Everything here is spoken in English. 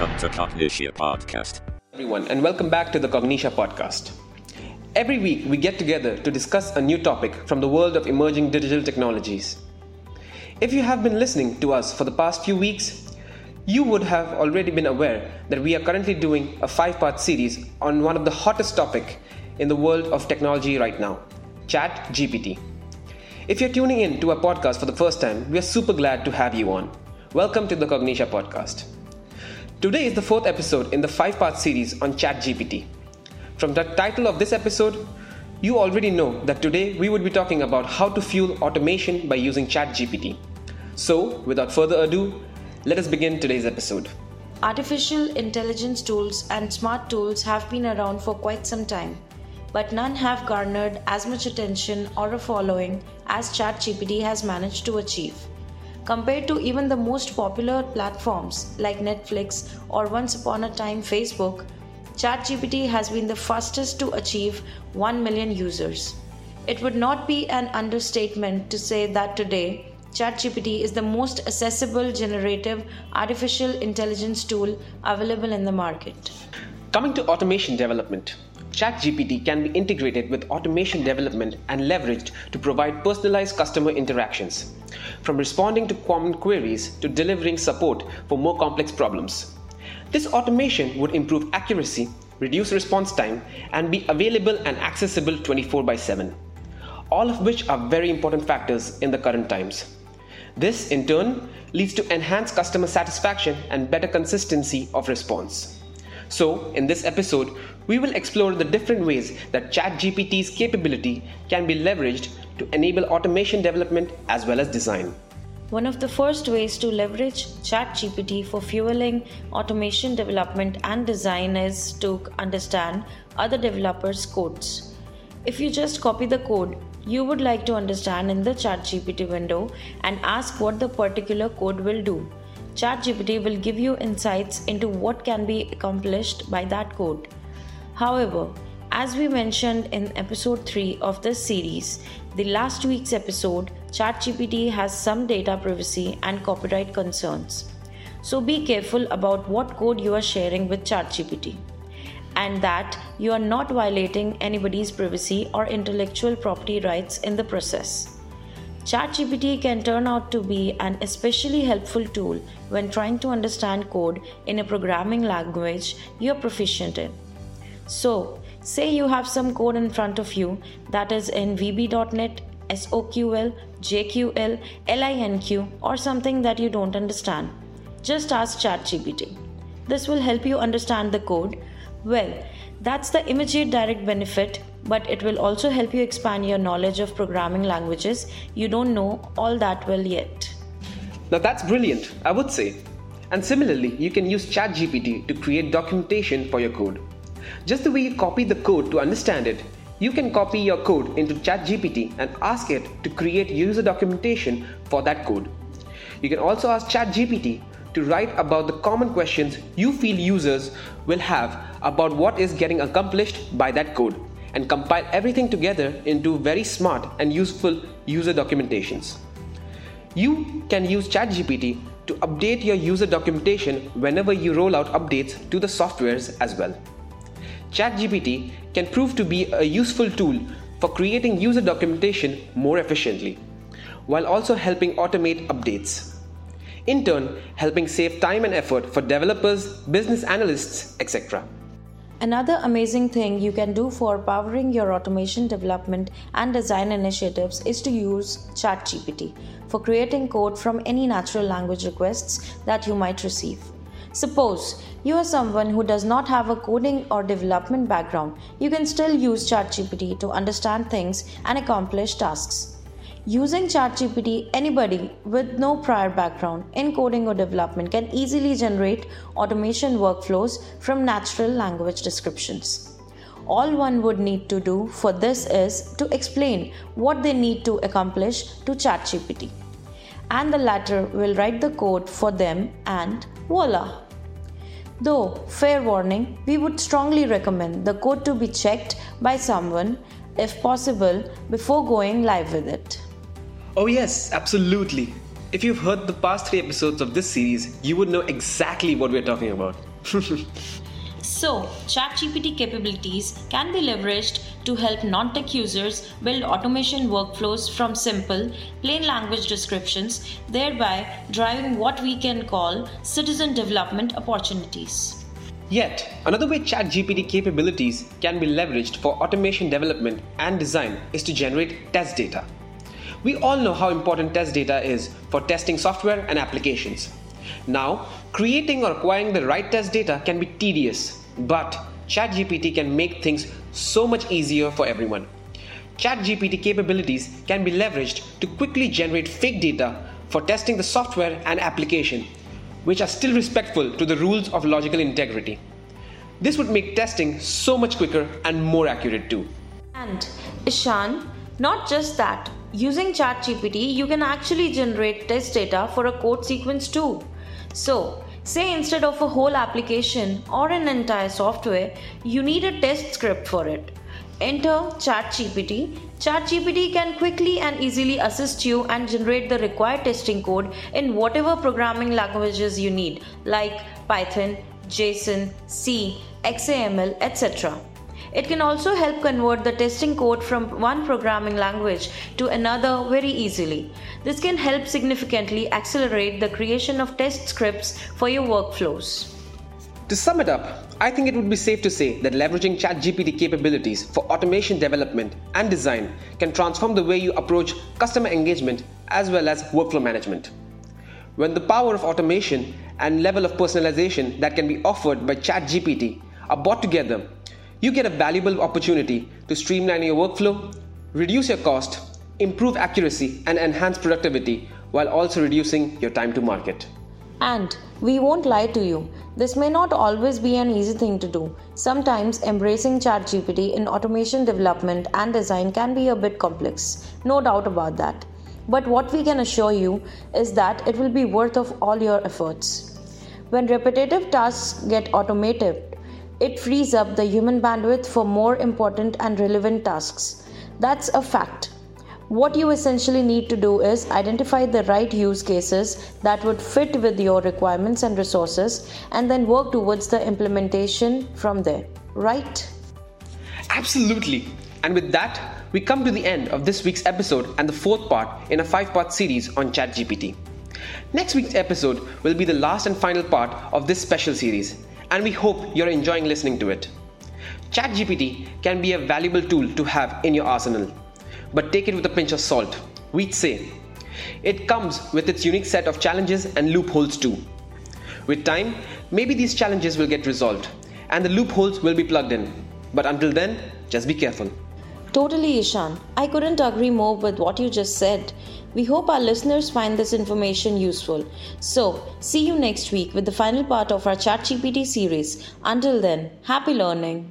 Welcome to Cognitia Podcast. everyone, and welcome back to the Cognitia podcast. Every week, we get together to discuss a new topic from the world of emerging digital technologies. If you have been listening to us for the past few weeks, you would have already been aware that we are currently doing a five part series on one of the hottest topic in the world of technology right now Chat GPT. If you're tuning in to our podcast for the first time, we are super glad to have you on. Welcome to the Cognitia podcast. Today is the fourth episode in the five part series on ChatGPT. From the title of this episode, you already know that today we would be talking about how to fuel automation by using ChatGPT. So, without further ado, let us begin today's episode. Artificial intelligence tools and smart tools have been around for quite some time, but none have garnered as much attention or a following as ChatGPT has managed to achieve. Compared to even the most popular platforms like Netflix or once upon a time Facebook, ChatGPT has been the fastest to achieve 1 million users. It would not be an understatement to say that today, ChatGPT is the most accessible generative artificial intelligence tool available in the market. Coming to automation development, ChatGPT can be integrated with automation development and leveraged to provide personalized customer interactions, from responding to common queries to delivering support for more complex problems. This automation would improve accuracy, reduce response time, and be available and accessible 24 by 7, all of which are very important factors in the current times. This, in turn, leads to enhanced customer satisfaction and better consistency of response. So, in this episode, we will explore the different ways that ChatGPT's capability can be leveraged to enable automation development as well as design. One of the first ways to leverage ChatGPT for fueling automation development and design is to understand other developers' codes. If you just copy the code you would like to understand in the ChatGPT window and ask what the particular code will do, ChatGPT will give you insights into what can be accomplished by that code. However, as we mentioned in episode 3 of this series, the last week's episode, ChatGPT has some data privacy and copyright concerns. So be careful about what code you are sharing with ChatGPT and that you are not violating anybody's privacy or intellectual property rights in the process. ChatGPT can turn out to be an especially helpful tool when trying to understand code in a programming language you're proficient in. So, say you have some code in front of you that is in VB.NET, SOQL, JQL, LINQ, or something that you don't understand. Just ask ChatGPT. This will help you understand the code. Well, that's the immediate direct benefit, but it will also help you expand your knowledge of programming languages you don't know all that well yet. Now that's brilliant, I would say. And similarly, you can use ChatGPT to create documentation for your code. Just the way you copy the code to understand it, you can copy your code into ChatGPT and ask it to create user documentation for that code. You can also ask ChatGPT to write about the common questions you feel users will have about what is getting accomplished by that code and compile everything together into very smart and useful user documentations. You can use ChatGPT to update your user documentation whenever you roll out updates to the softwares as well. ChatGPT can prove to be a useful tool for creating user documentation more efficiently, while also helping automate updates. In turn, helping save time and effort for developers, business analysts, etc. Another amazing thing you can do for powering your automation development and design initiatives is to use ChatGPT for creating code from any natural language requests that you might receive. Suppose you are someone who does not have a coding or development background, you can still use ChatGPT to understand things and accomplish tasks. Using ChatGPT, anybody with no prior background in coding or development can easily generate automation workflows from natural language descriptions. All one would need to do for this is to explain what they need to accomplish to ChatGPT. And the latter will write the code for them, and voila! Though, fair warning, we would strongly recommend the code to be checked by someone, if possible, before going live with it. Oh, yes, absolutely. If you've heard the past three episodes of this series, you would know exactly what we're talking about. So, ChatGPT capabilities can be leveraged to help non tech users build automation workflows from simple, plain language descriptions, thereby driving what we can call citizen development opportunities. Yet, another way ChatGPT capabilities can be leveraged for automation development and design is to generate test data. We all know how important test data is for testing software and applications. Now, creating or acquiring the right test data can be tedious, but ChatGPT can make things so much easier for everyone. ChatGPT capabilities can be leveraged to quickly generate fake data for testing the software and application, which are still respectful to the rules of logical integrity. This would make testing so much quicker and more accurate too. And Ishan, not just that, using ChatGPT, you can actually generate test data for a code sequence too. So, say instead of a whole application or an entire software, you need a test script for it. Enter ChatGPT. ChatGPT can quickly and easily assist you and generate the required testing code in whatever programming languages you need, like Python, JSON, C, XAML, etc. It can also help convert the testing code from one programming language to another very easily. This can help significantly accelerate the creation of test scripts for your workflows. To sum it up, I think it would be safe to say that leveraging ChatGPT capabilities for automation development and design can transform the way you approach customer engagement as well as workflow management. When the power of automation and level of personalization that can be offered by ChatGPT are brought together, you get a valuable opportunity to streamline your workflow, reduce your cost, improve accuracy, and enhance productivity while also reducing your time to market. And we won't lie to you, this may not always be an easy thing to do. Sometimes embracing ChatGPT in automation development and design can be a bit complex, no doubt about that. But what we can assure you is that it will be worth of all your efforts. When repetitive tasks get automated, it frees up the human bandwidth for more important and relevant tasks. That's a fact. What you essentially need to do is identify the right use cases that would fit with your requirements and resources and then work towards the implementation from there. Right? Absolutely. And with that, we come to the end of this week's episode and the fourth part in a five part series on ChatGPT. Next week's episode will be the last and final part of this special series, and we hope you're enjoying listening to it. ChatGPT can be a valuable tool to have in your arsenal, but take it with a pinch of salt. We'd say it comes with its unique set of challenges and loopholes too. With time, maybe these challenges will get resolved and the loopholes will be plugged in. But until then, just be careful. Totally, Ishan. I couldn't agree more with what you just said. We hope our listeners find this information useful. So, see you next week with the final part of our ChatGPT series. Until then, happy learning.